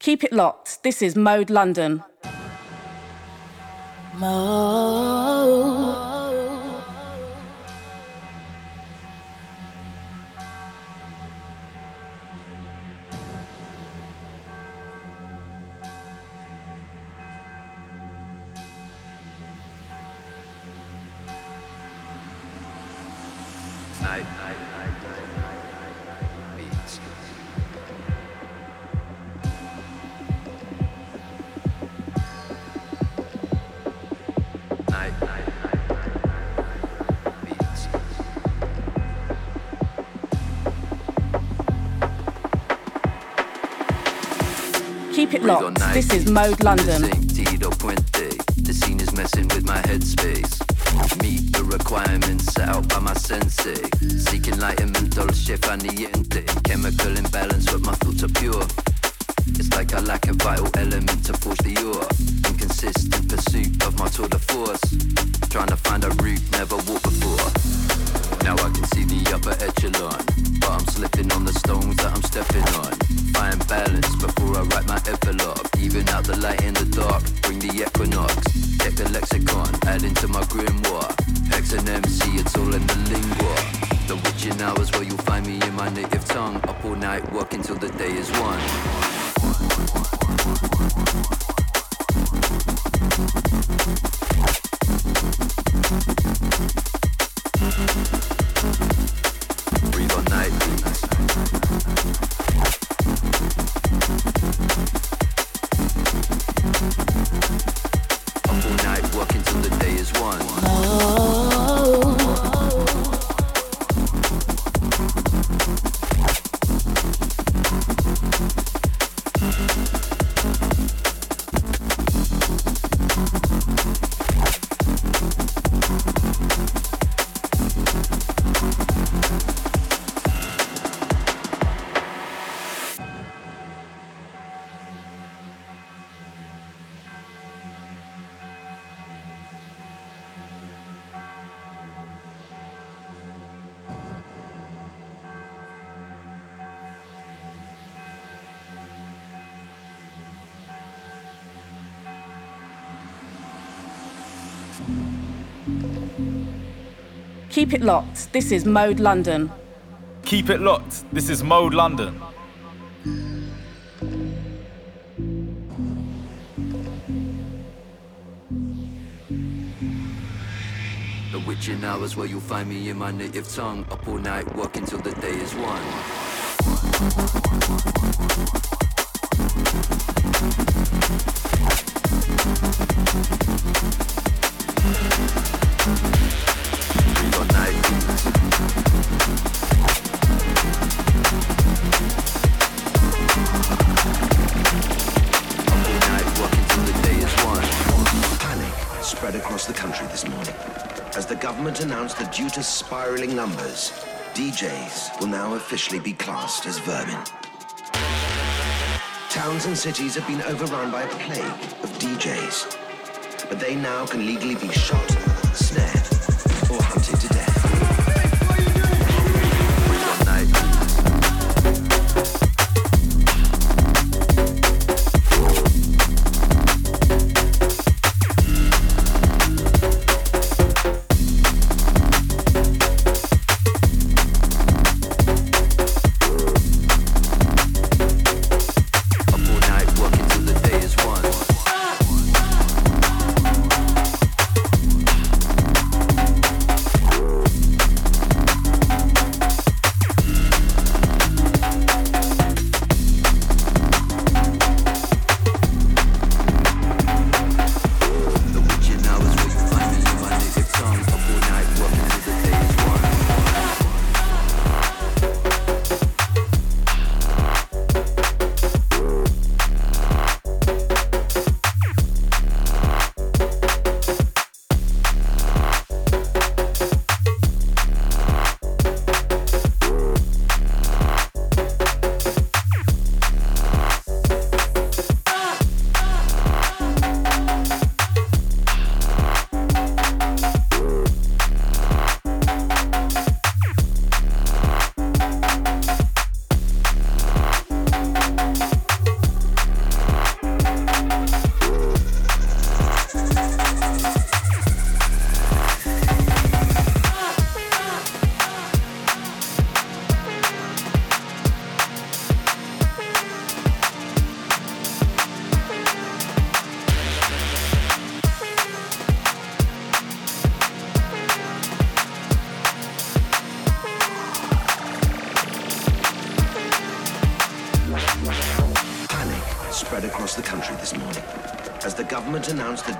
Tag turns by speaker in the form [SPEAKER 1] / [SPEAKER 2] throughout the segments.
[SPEAKER 1] Keep it locked. This is Mode London.
[SPEAKER 2] Mode.
[SPEAKER 1] Keep. This is Mode London.
[SPEAKER 3] The scene is messing with my headspace. Meet the requirements set out by my sensei. Seek enlightenment, dolce fa niente. Chemical imbalance, but my thoughts are pure. It's like I lack a vital element to forge the ore. Inconsistent pursuit of my tour de force. Trying to find a route never walked before. Now I can see the upper echelon. But I'm slipping on the stones that I'm stepping on. Find balance write my epilogue. Even out the light in the dark, bring the equinox. Get the lexicon, add into my grimoire. X and MC, it's all in the lingua. The witching hours where you'll find me in my native tongue. Up all night, working till the day is one.
[SPEAKER 1] Keep it locked. This is Mode London.
[SPEAKER 4] Keep it locked. This is Mode London.
[SPEAKER 3] The witching hours where you'll find me in my native tongue. Up all night, working till the day is one.
[SPEAKER 5] Government announced that due to spiraling numbers, DJs will now officially be classed as vermin. Towns and cities have been overrun by a plague of DJs, but they now can legally be shot, snared, or hunted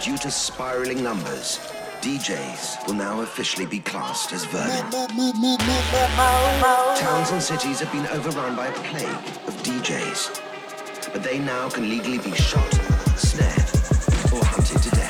[SPEAKER 5] due to spiraling numbers, DJs will now officially be classed as vermin. Towns and cities have been overrun by a plague of DJs, but they now can legally be shot, snared, or hunted to death.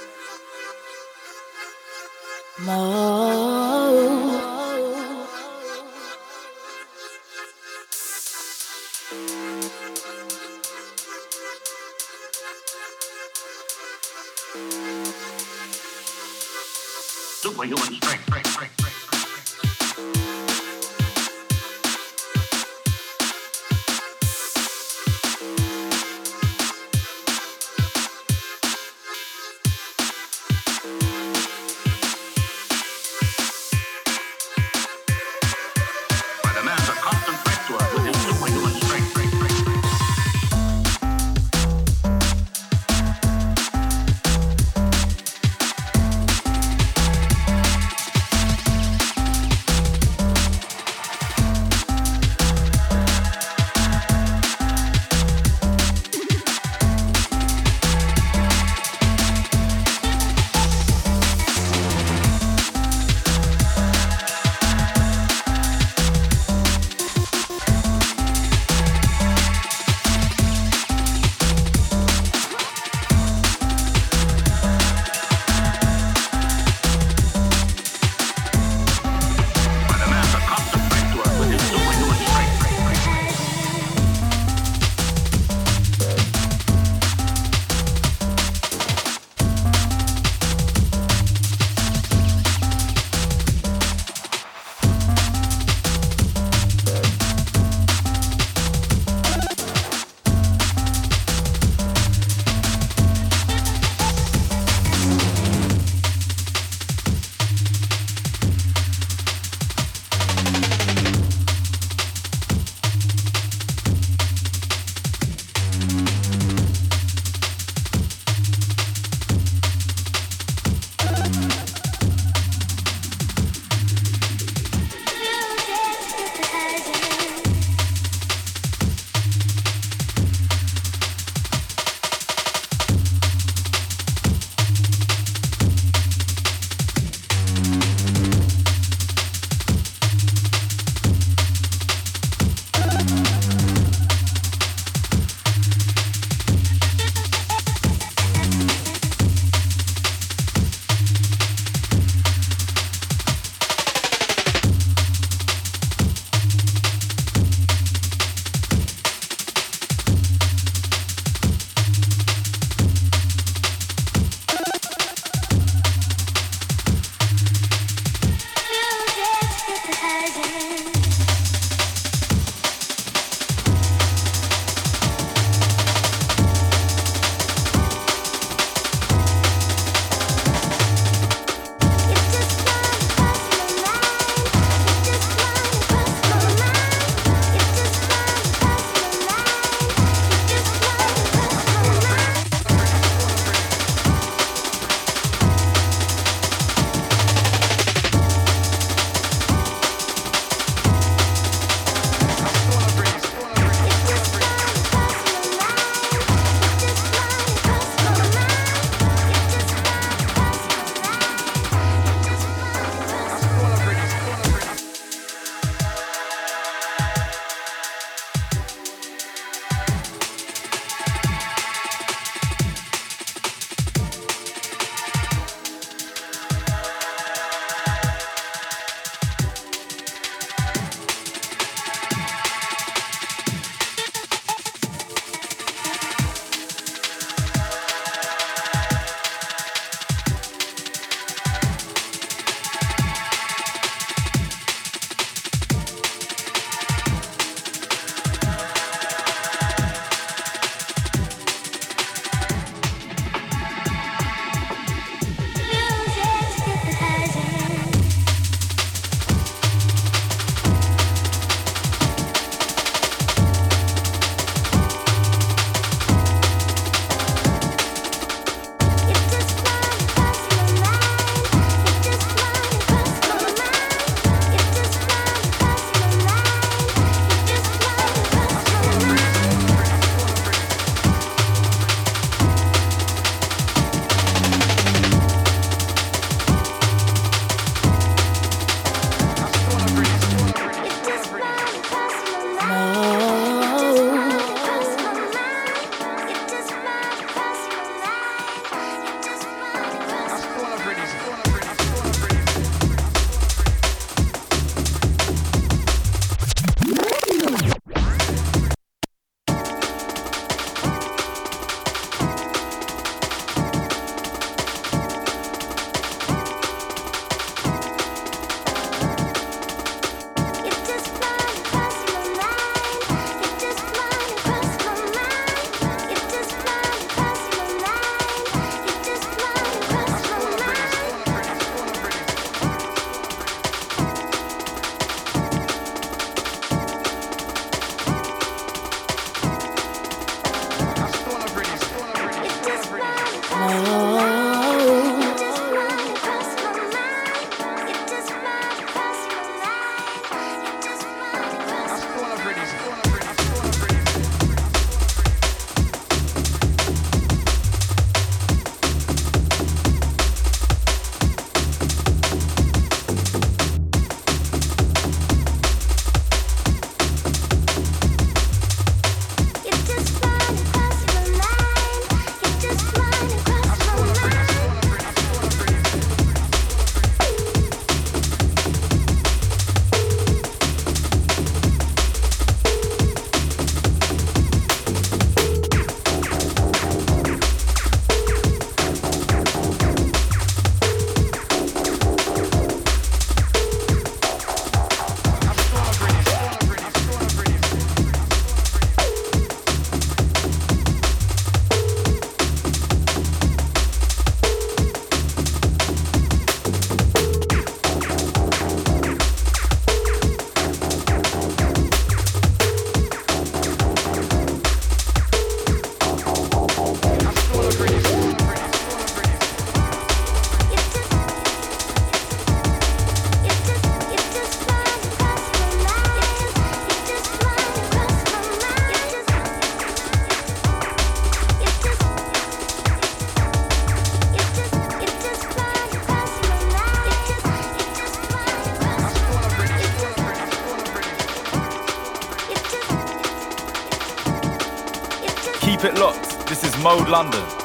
[SPEAKER 6] Mode
[SPEAKER 7] London.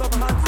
[SPEAKER 8] of my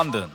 [SPEAKER 9] London.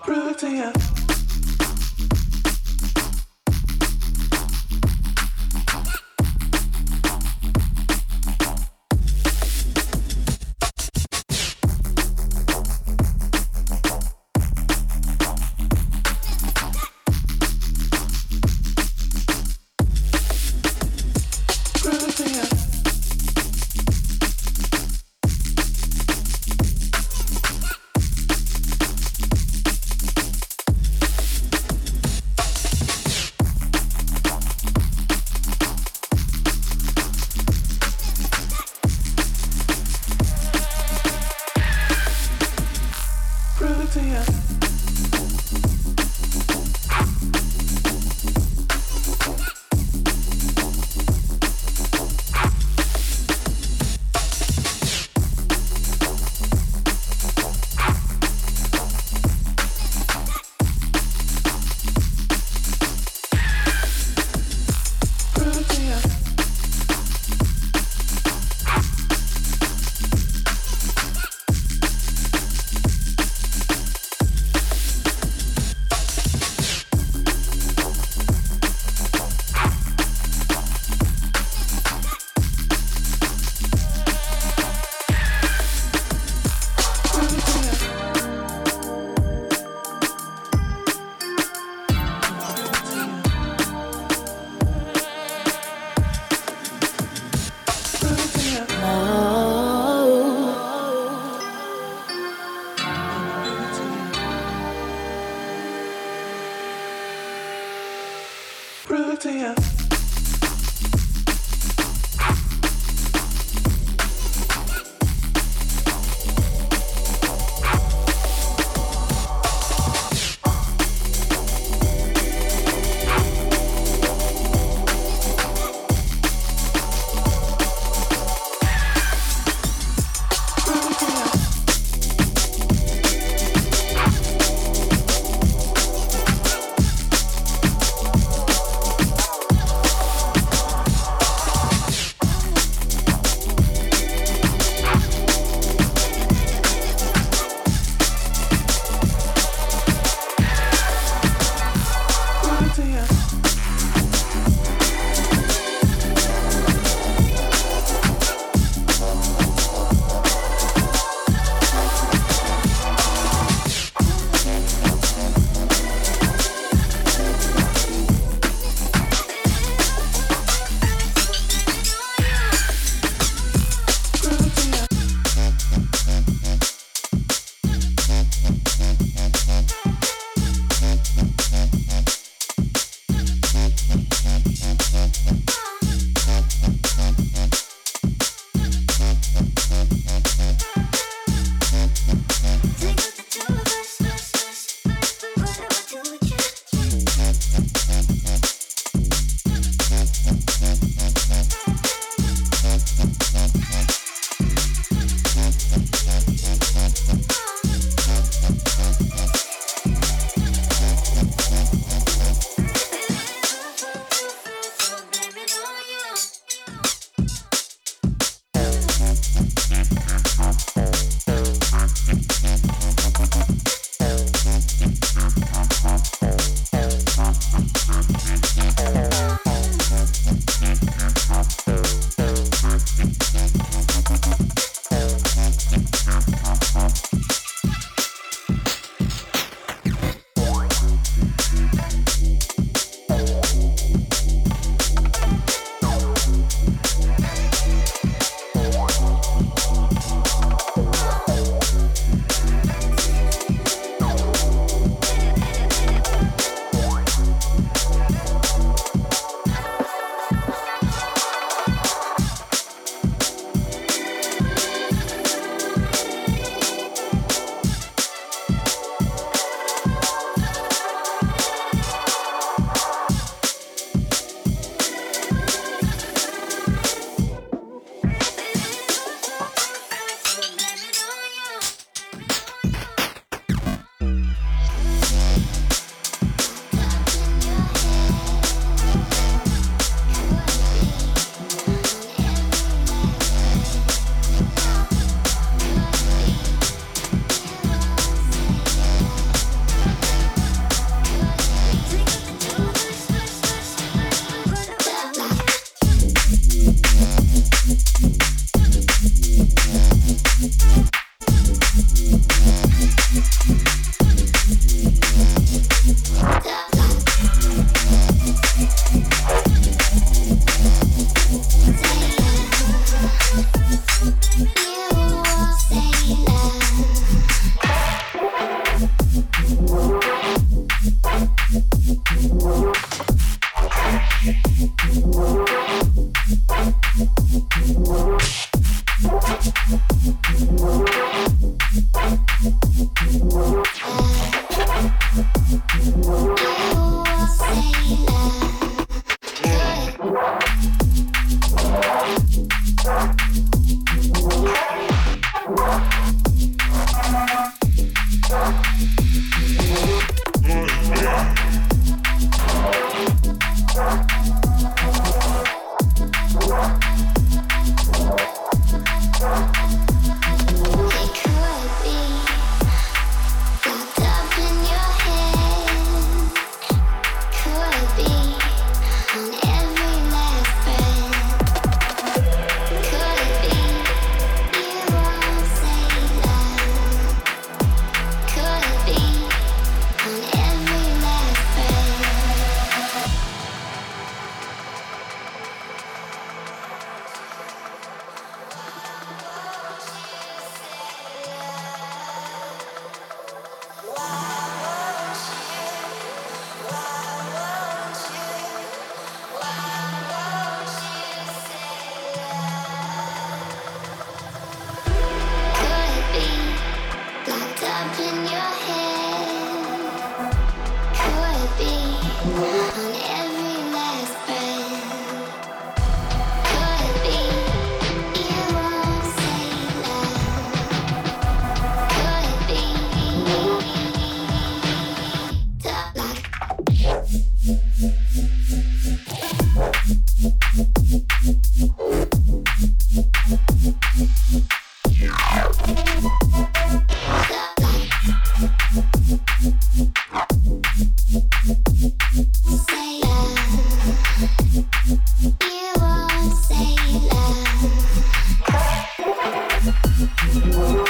[SPEAKER 9] Thank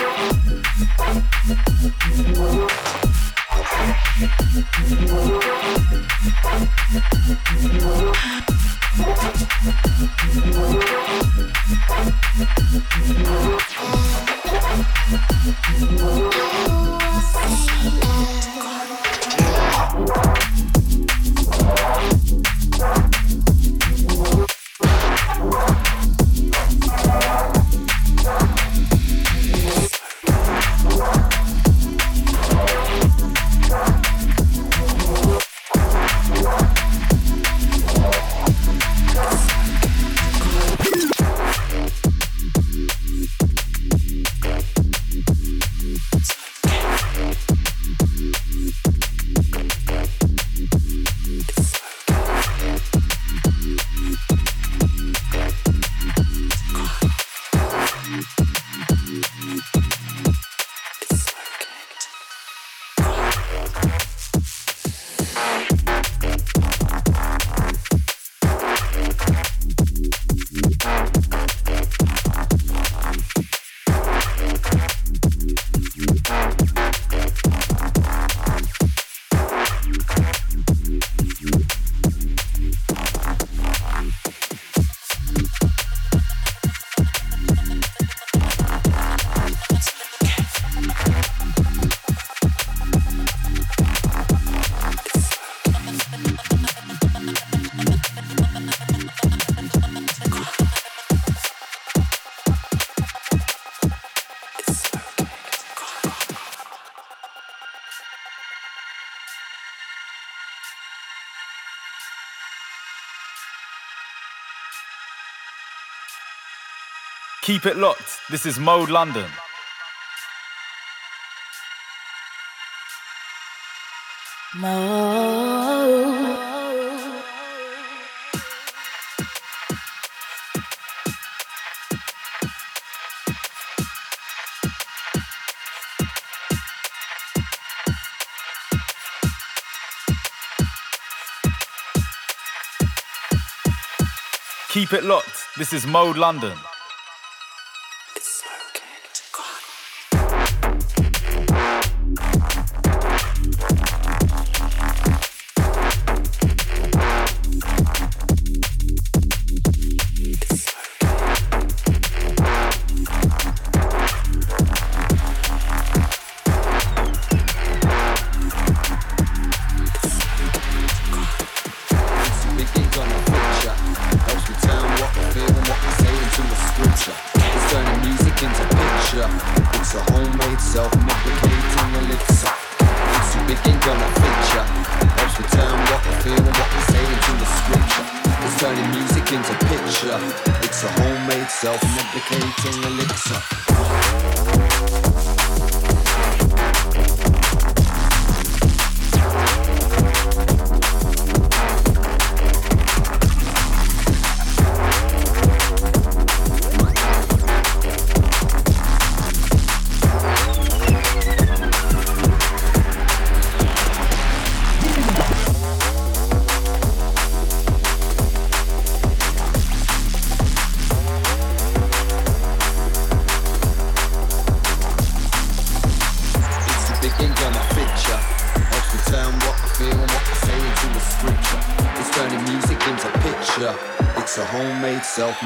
[SPEAKER 9] you. Keep it locked. This is Mode London.
[SPEAKER 10] Mode.
[SPEAKER 9] Keep it locked. This is Mode London.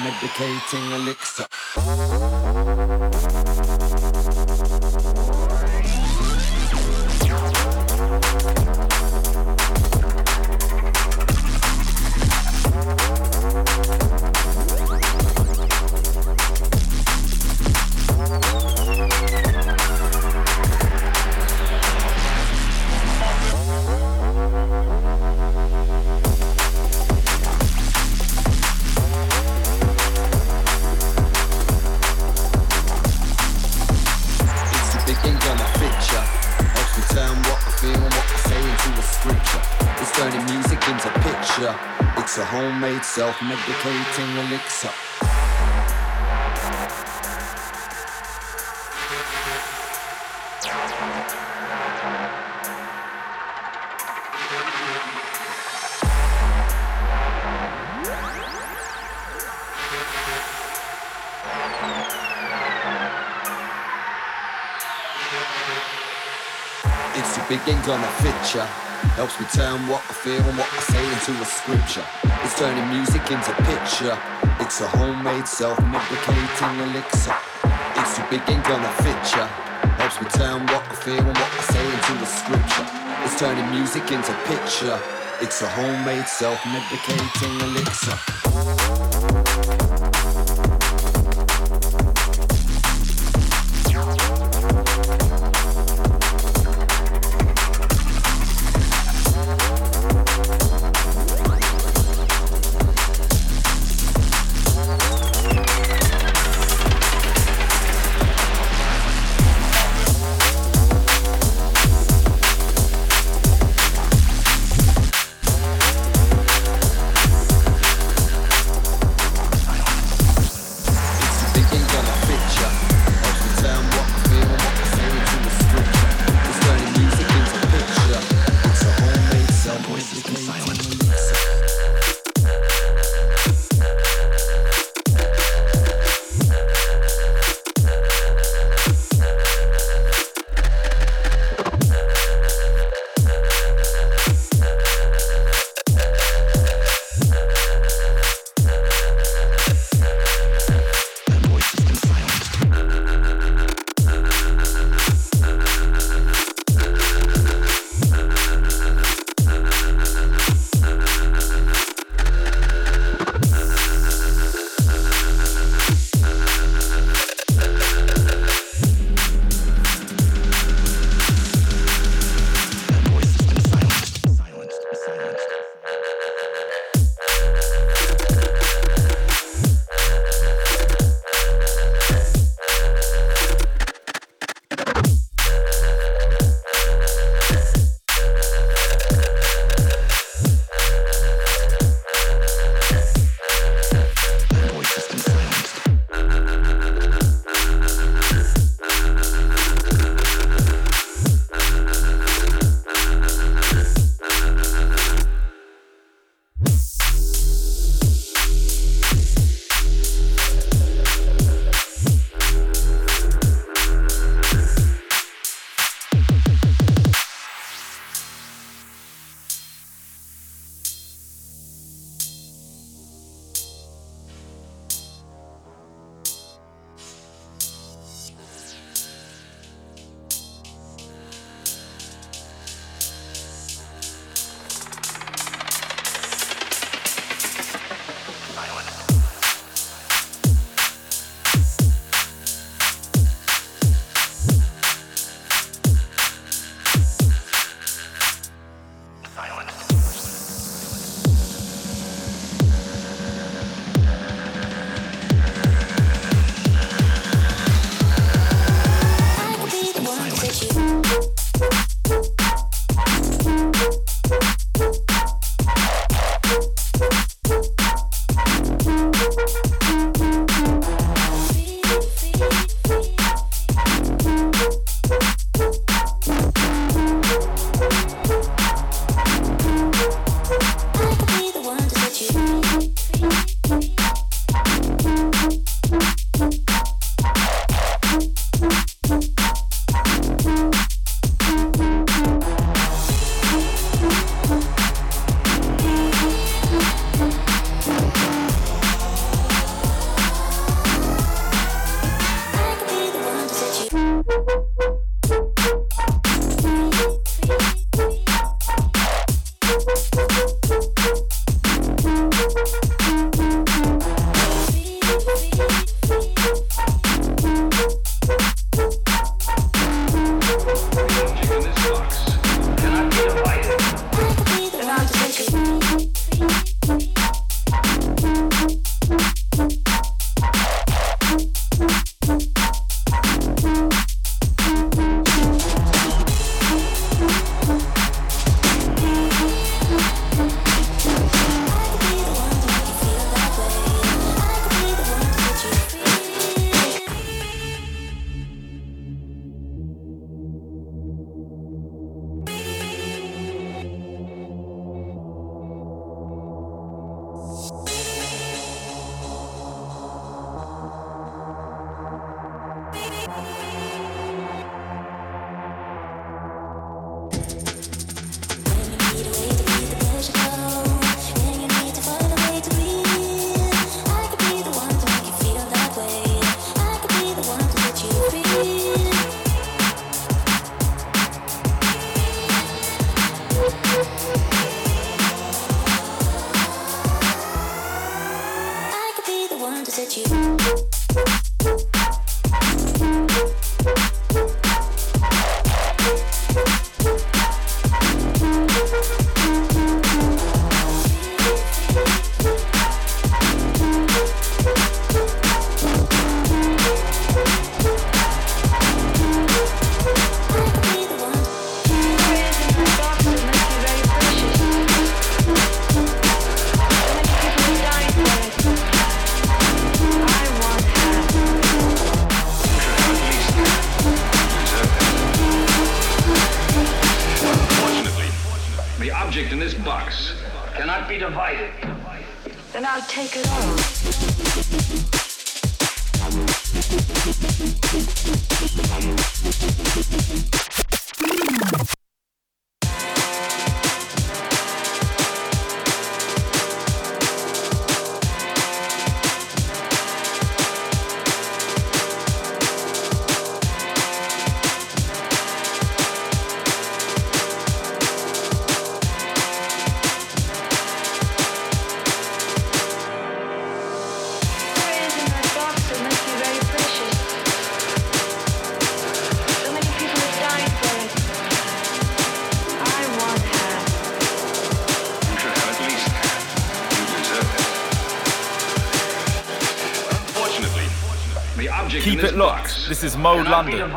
[SPEAKER 11] Self-medicating elixir. Self-medicating elixir. It's the big ink on a picture. Helps me turn what I feel and what I say into a scripture. It's turning music into picture. It's a homemade self-medicating elixir. It's too big, ain't gonna fit ya. Helps me turn what I feel and what I say into a scripture. It's turning music into picture. It's a homemade self-medicating elixir.
[SPEAKER 9] This
[SPEAKER 2] is
[SPEAKER 4] Mode London.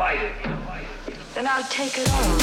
[SPEAKER 2] Then I'll take it all.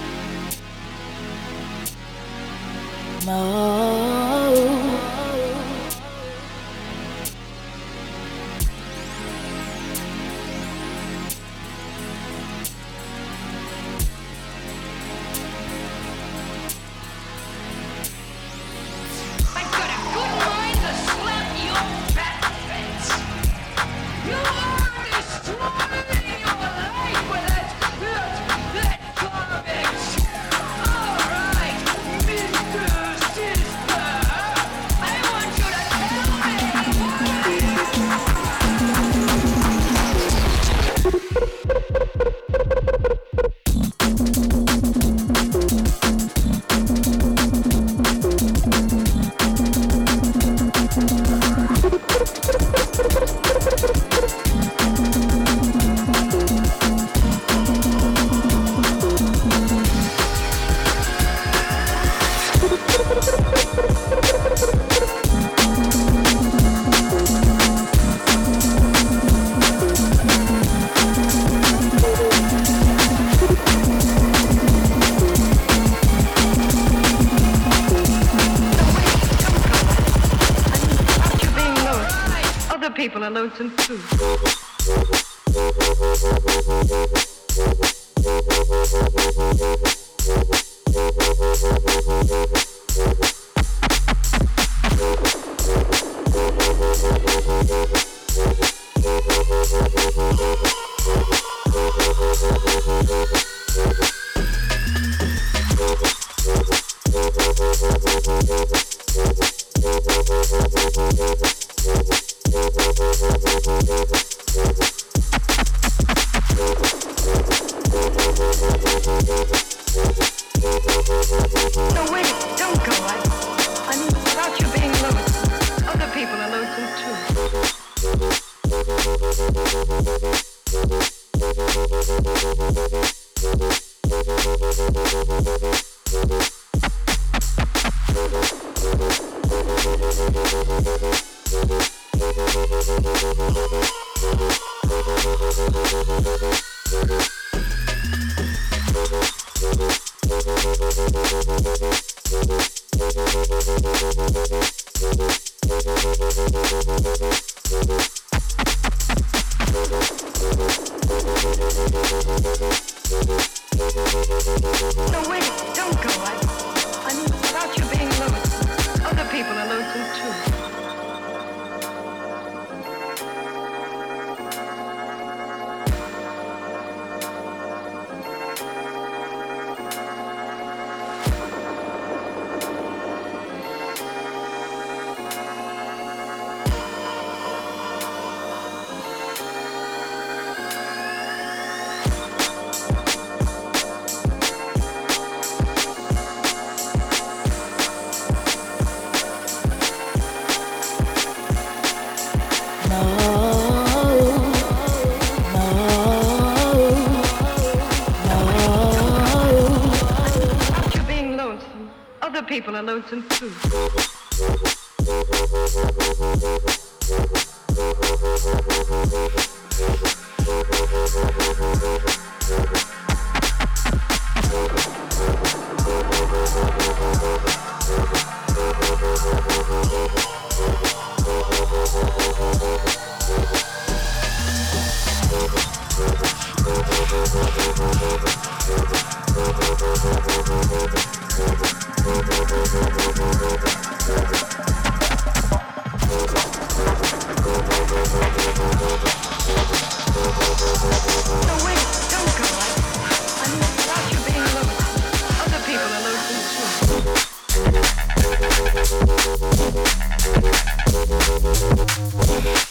[SPEAKER 1] People are lonesome too.
[SPEAKER 2] locked.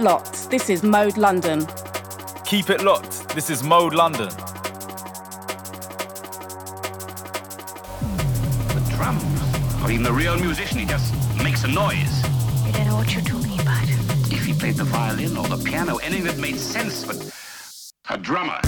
[SPEAKER 12] Locked. This is Mode London.
[SPEAKER 9] Keep it locked. This is Mode London.
[SPEAKER 13] The drums. I mean, the real musician, he just makes a noise.
[SPEAKER 14] I don't know what you're talking about.
[SPEAKER 13] If he played the violin or the piano, anything that made sense, but a drummer.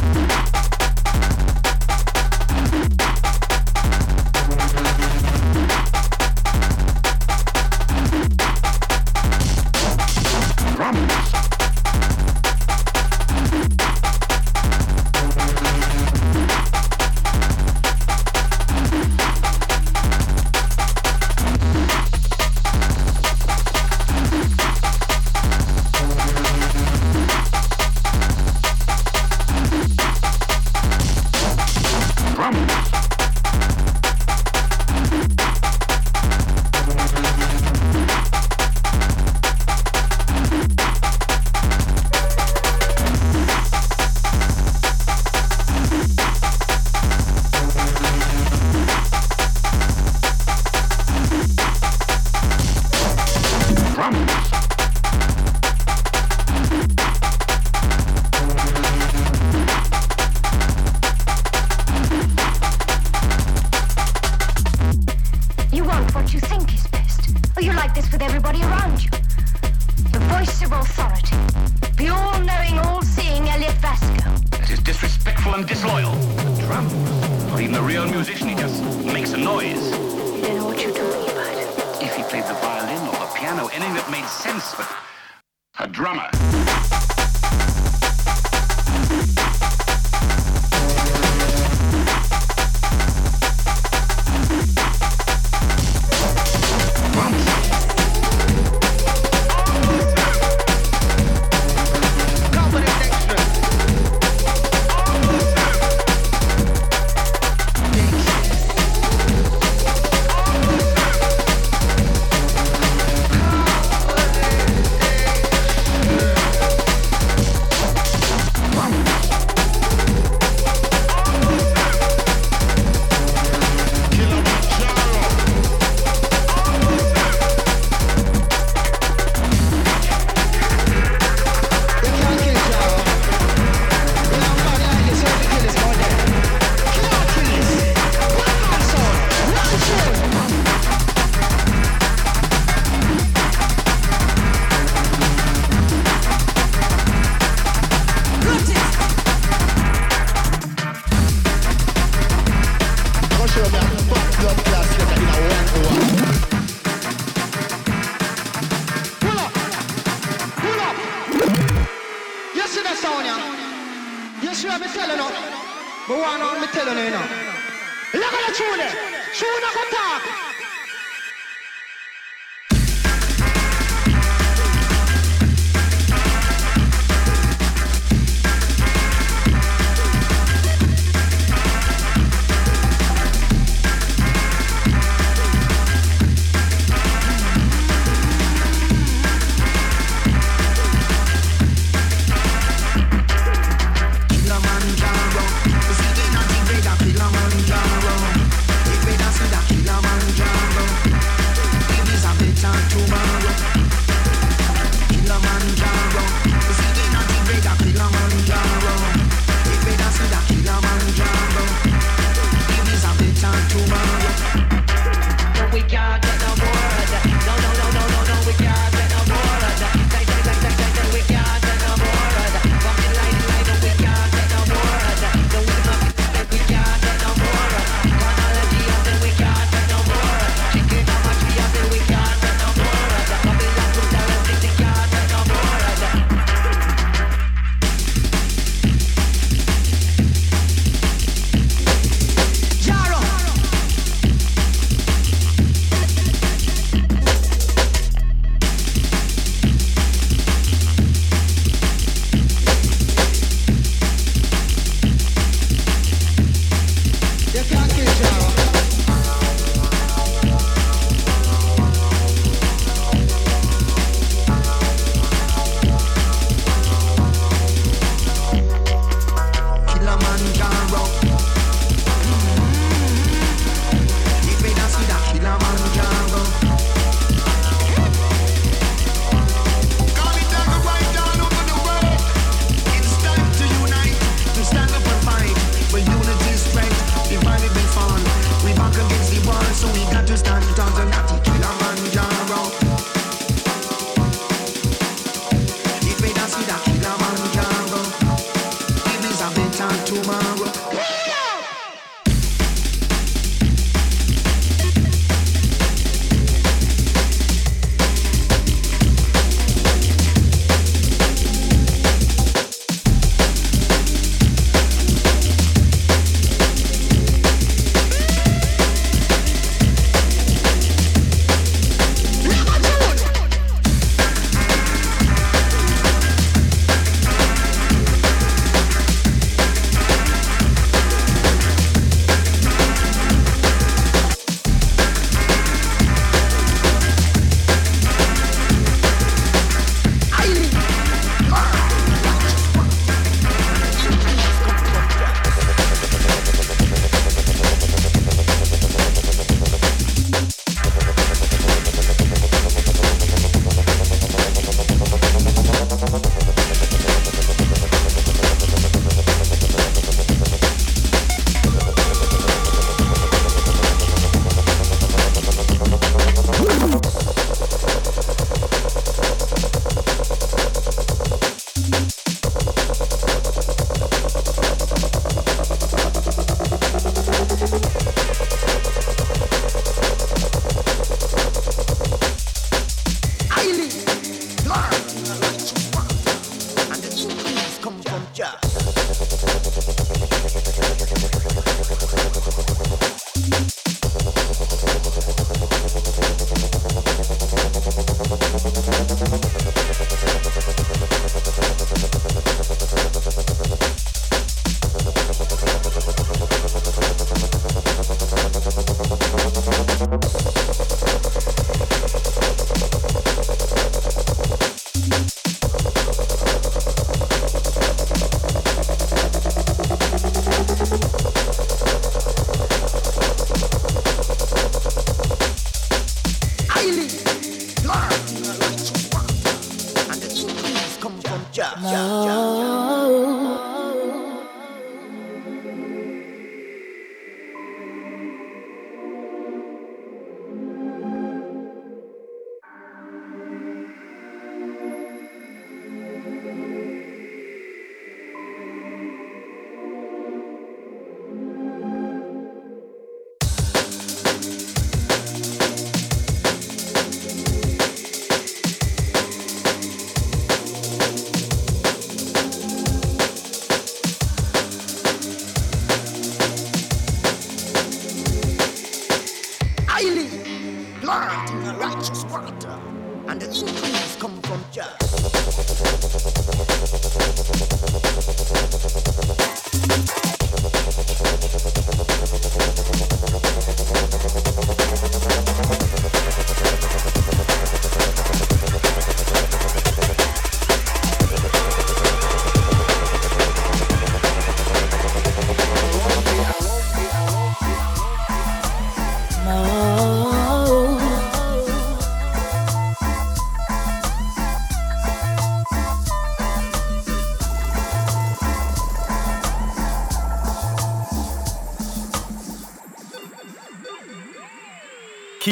[SPEAKER 15] You sure me tell you no? But why not me tell
[SPEAKER 2] you
[SPEAKER 15] no? Look at the tune. Tune I go talk.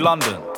[SPEAKER 4] London.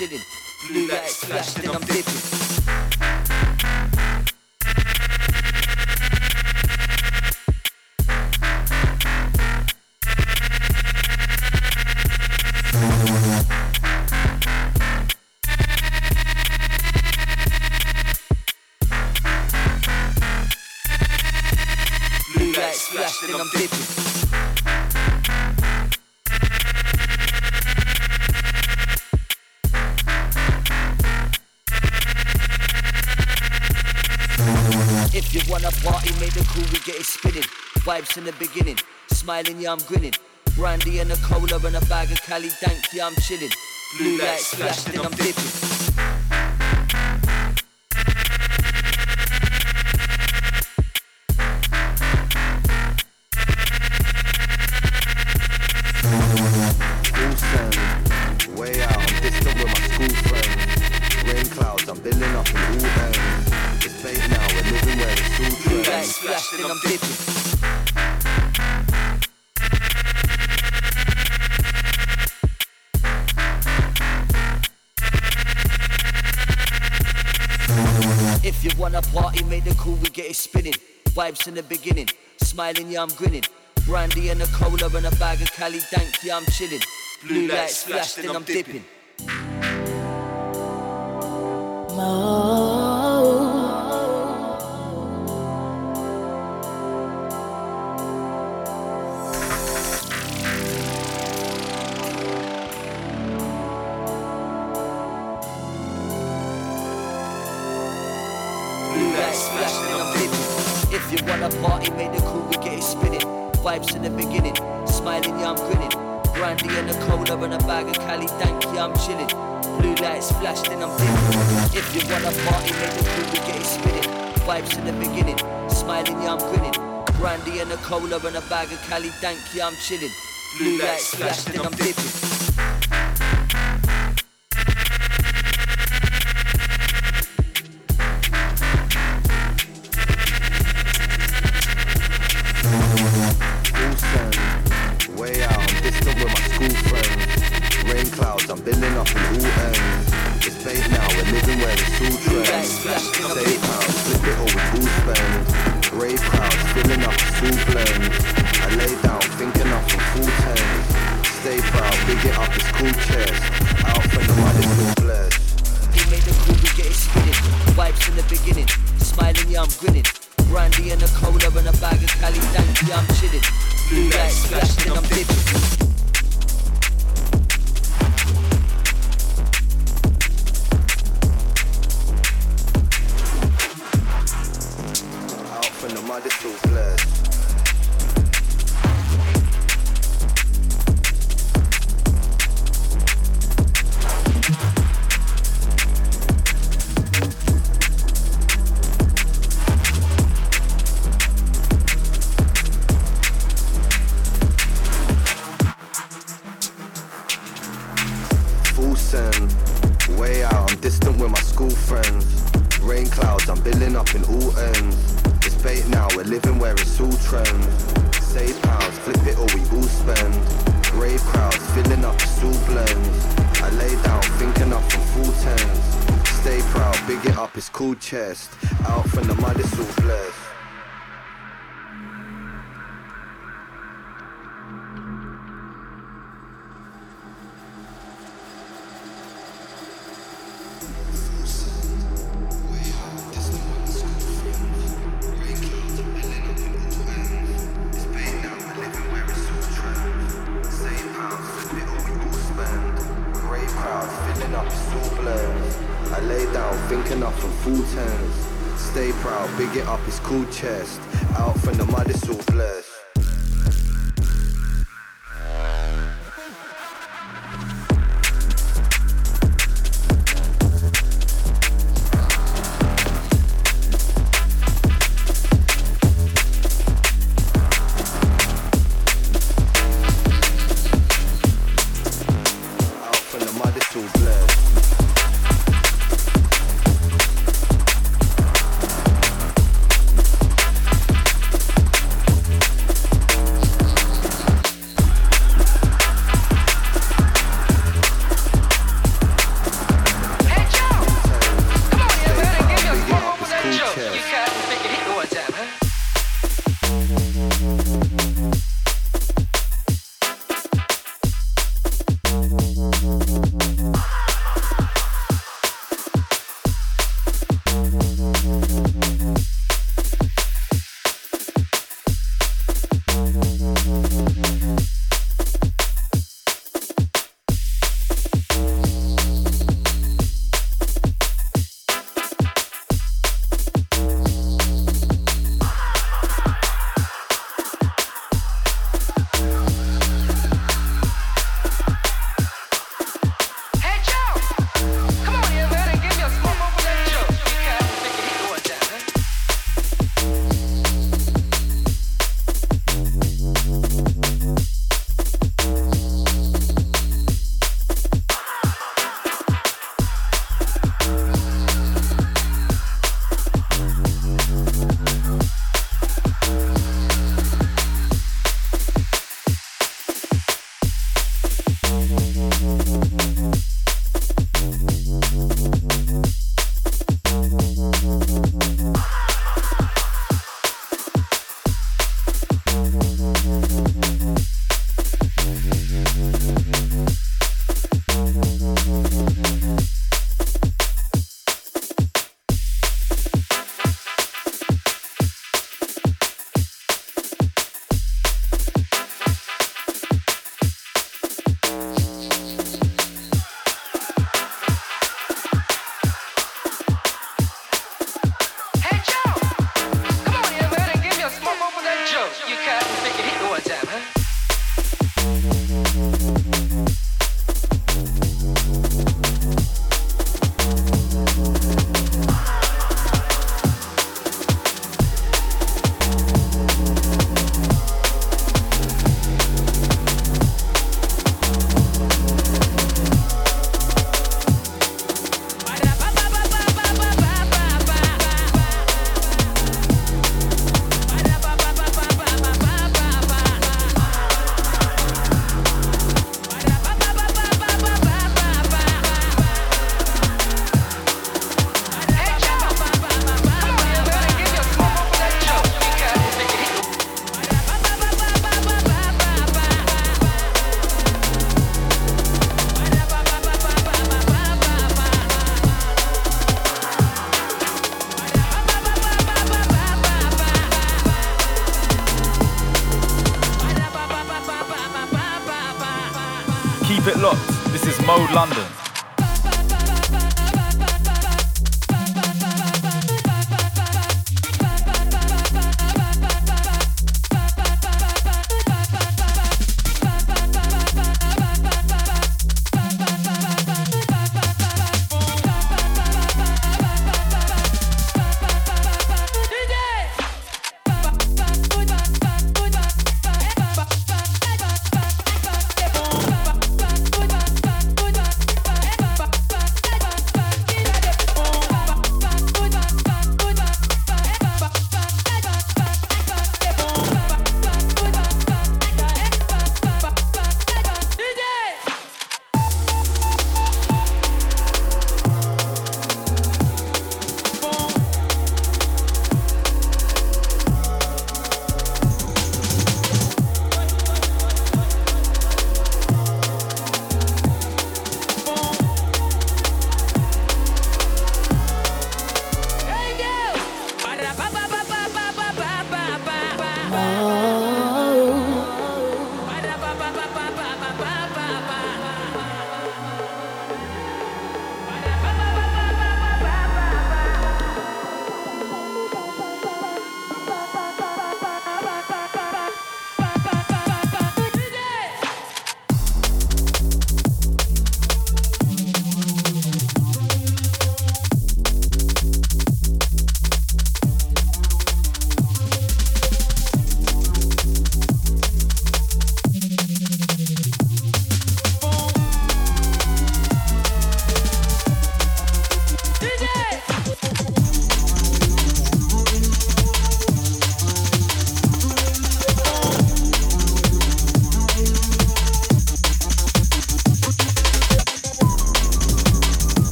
[SPEAKER 16] I'm chilling. Smiling, yeah, I'm grinning. Brandy and a cola and a bag of Cali Dank, yeah, I'm chilling. Blue lights flash, then I'm dipping.
[SPEAKER 17] In
[SPEAKER 16] the beginning, smiling, yeah, I'm grinning. Brandy and a cola and a bag of Cali Dank, yeah, I'm chilling. Blue lights flash, then I'm dipping. Blue If you wanna party, make the cool, we get it spinning. Vibes in the beginning, smiling, yeah, I'm grinning. Brandy and a cola and a bag of Cali Dank, yeah, I'm chilling. Blue lights flash, then I'm dipping. If you wanna party, make the cool, we get it spinning. Vibes in the beginning, smiling, yeah, I'm grinning. Brandy and a cola and a bag of Cali Dank, yeah, I'm chilling. Blue lights flash, then I'm dipping.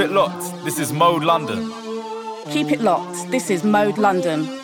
[SPEAKER 17] It locked. This is Mode London. Keep it locked. This is Mode
[SPEAKER 16] London.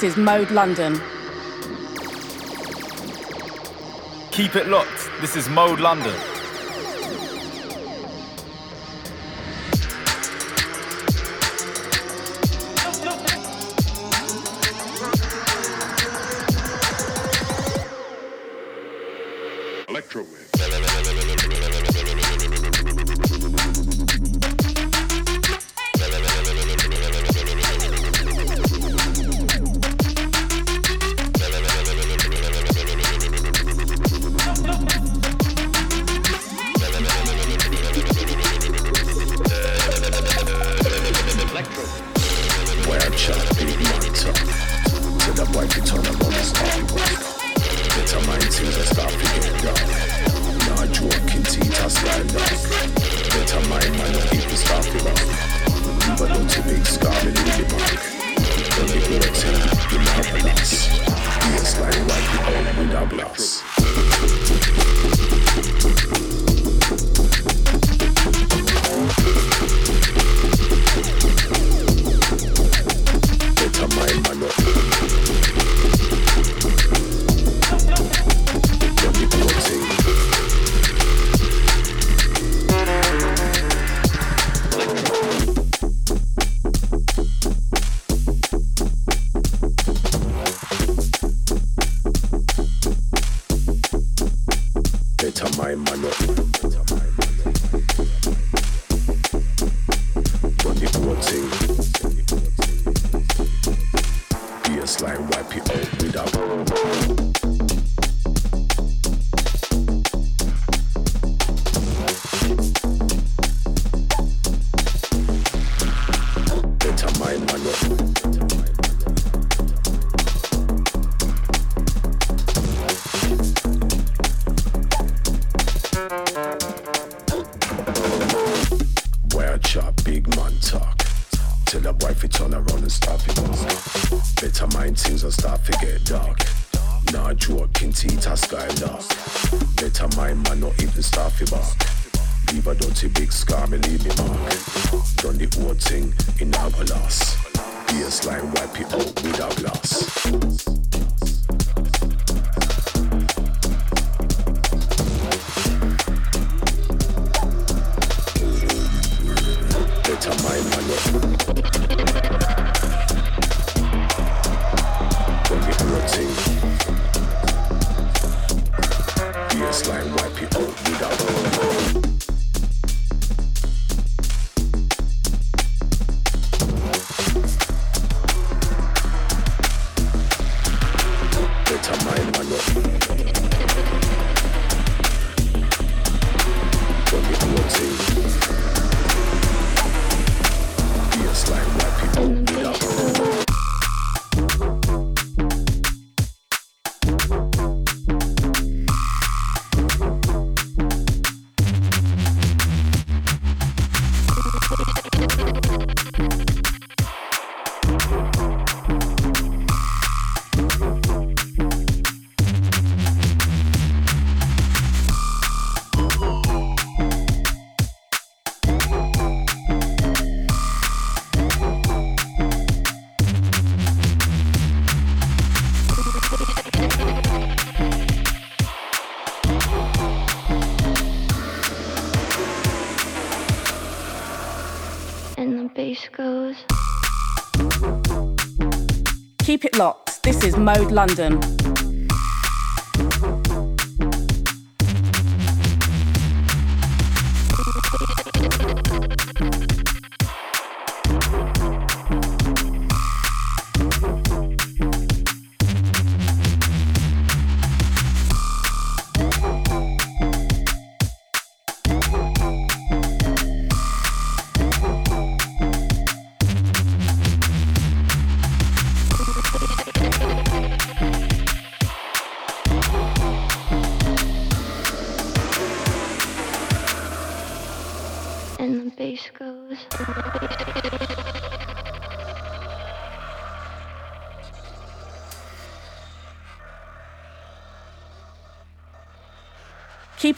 [SPEAKER 16] This is Mode London. Keep it
[SPEAKER 17] locked. This is Mode London. just like YPO without. Them sky dark. Better mind man, not even staffy bark. Leave a dirty big scar, me leave me mark. Done the whole thing in our glass. Baseline wipe it out
[SPEAKER 4] with our glass. Mode London.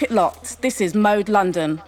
[SPEAKER 1] It locked. This is Mode London.